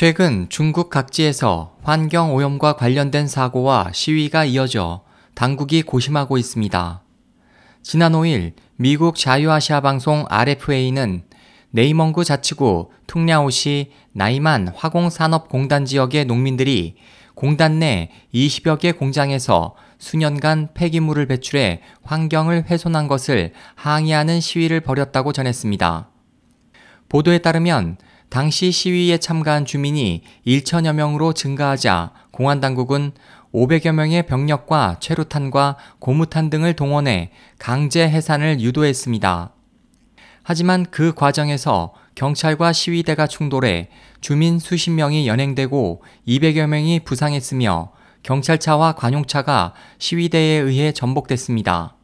최근 중국 각지에서 환경 오염과 관련된 사고와 시위가 이어져 당국이 고심하고 있습니다. 지난 5일 미국 자유아시아 방송 RFA는 네이멍구 자치구 퉁랴오시 나이만 화공산업공단 지역의 농민들이 공단 내 20여 개 공장에서 수년간 폐기물을 배출해 환경을 훼손한 것을 항의하는 시위를 벌였다고 전했습니다. 보도에 따르면 당시 시위에 참가한 주민이 1천여 명으로 증가하자 공안 당국은 500여 명의 병력과 최루탄과 고무탄 등을 동원해 강제 해산을 유도했습니다. 하지만 그 과정에서 경찰과 시위대가 충돌해 주민 수십 명이 연행되고 200여 명이 부상했으며 경찰차와 관용차가 시위대에 의해 전복됐습니다.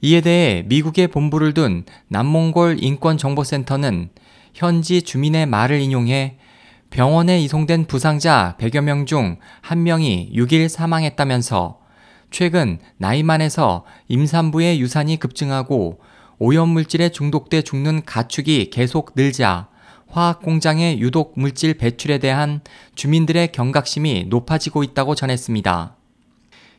이에 대해 미국의 본부를 둔 남몽골 인권정보센터는 현지 주민의 말을 인용해 병원에 이송된 부상자 100여 명중한 명이 6일 사망했다면서 최근 나이만에서 임산부의 유산이 급증하고 오염물질에 중독돼 죽는 가축이 계속 늘자 화학 공장의 유독 물질 배출에 대한 주민들의 경각심이 높아지고 있다고 전했습니다.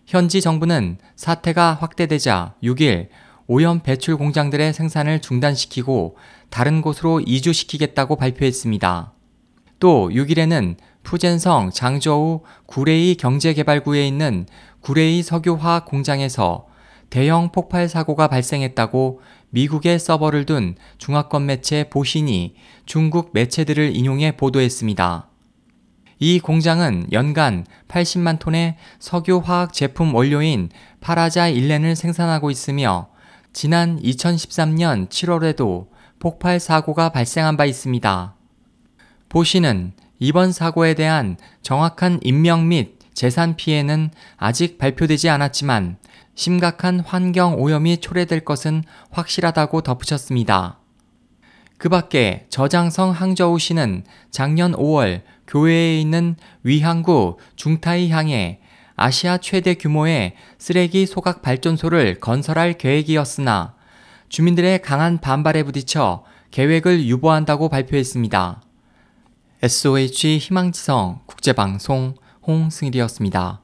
현지 정부는 사태가 확대되자 6일 오염 배출 공장들의 생산을 중단시키고 다른 곳으로 이주시키겠다고 발표했습니다. 또 6일에는 푸젠성 장저우 구레이 경제개발구에 있는 구레이 석유화학 공장에서 대형 폭발 사고가 발생했다고 미국의 서버를 둔 중화권 매체 보신이 중국 매체들을 인용해 보도했습니다. 이 공장은 연간 80만 톤의 석유화학 제품 원료인 파라자 일렌을 생산하고 있으며 지난 2013년 7월에도 폭발 사고가 발생한 바 있습니다. 보시는 이번 사고에 대한 정확한 인명 및 재산 피해는 아직 발표되지 않았지만 심각한 환경 오염이 초래될 것은 확실하다고 덧붙였습니다. 그 밖에 저장성 항저우 시는 작년 5월 교외에 있는 위항구 중타이 향에 아시아 최대 규모의 쓰레기 소각 발전소를 건설할 계획이었으나 주민들의 강한 반발에 부딪혀 계획을 유보한다고 발표했습니다. SOH 희망지성 국제방송 홍승일이었습니다.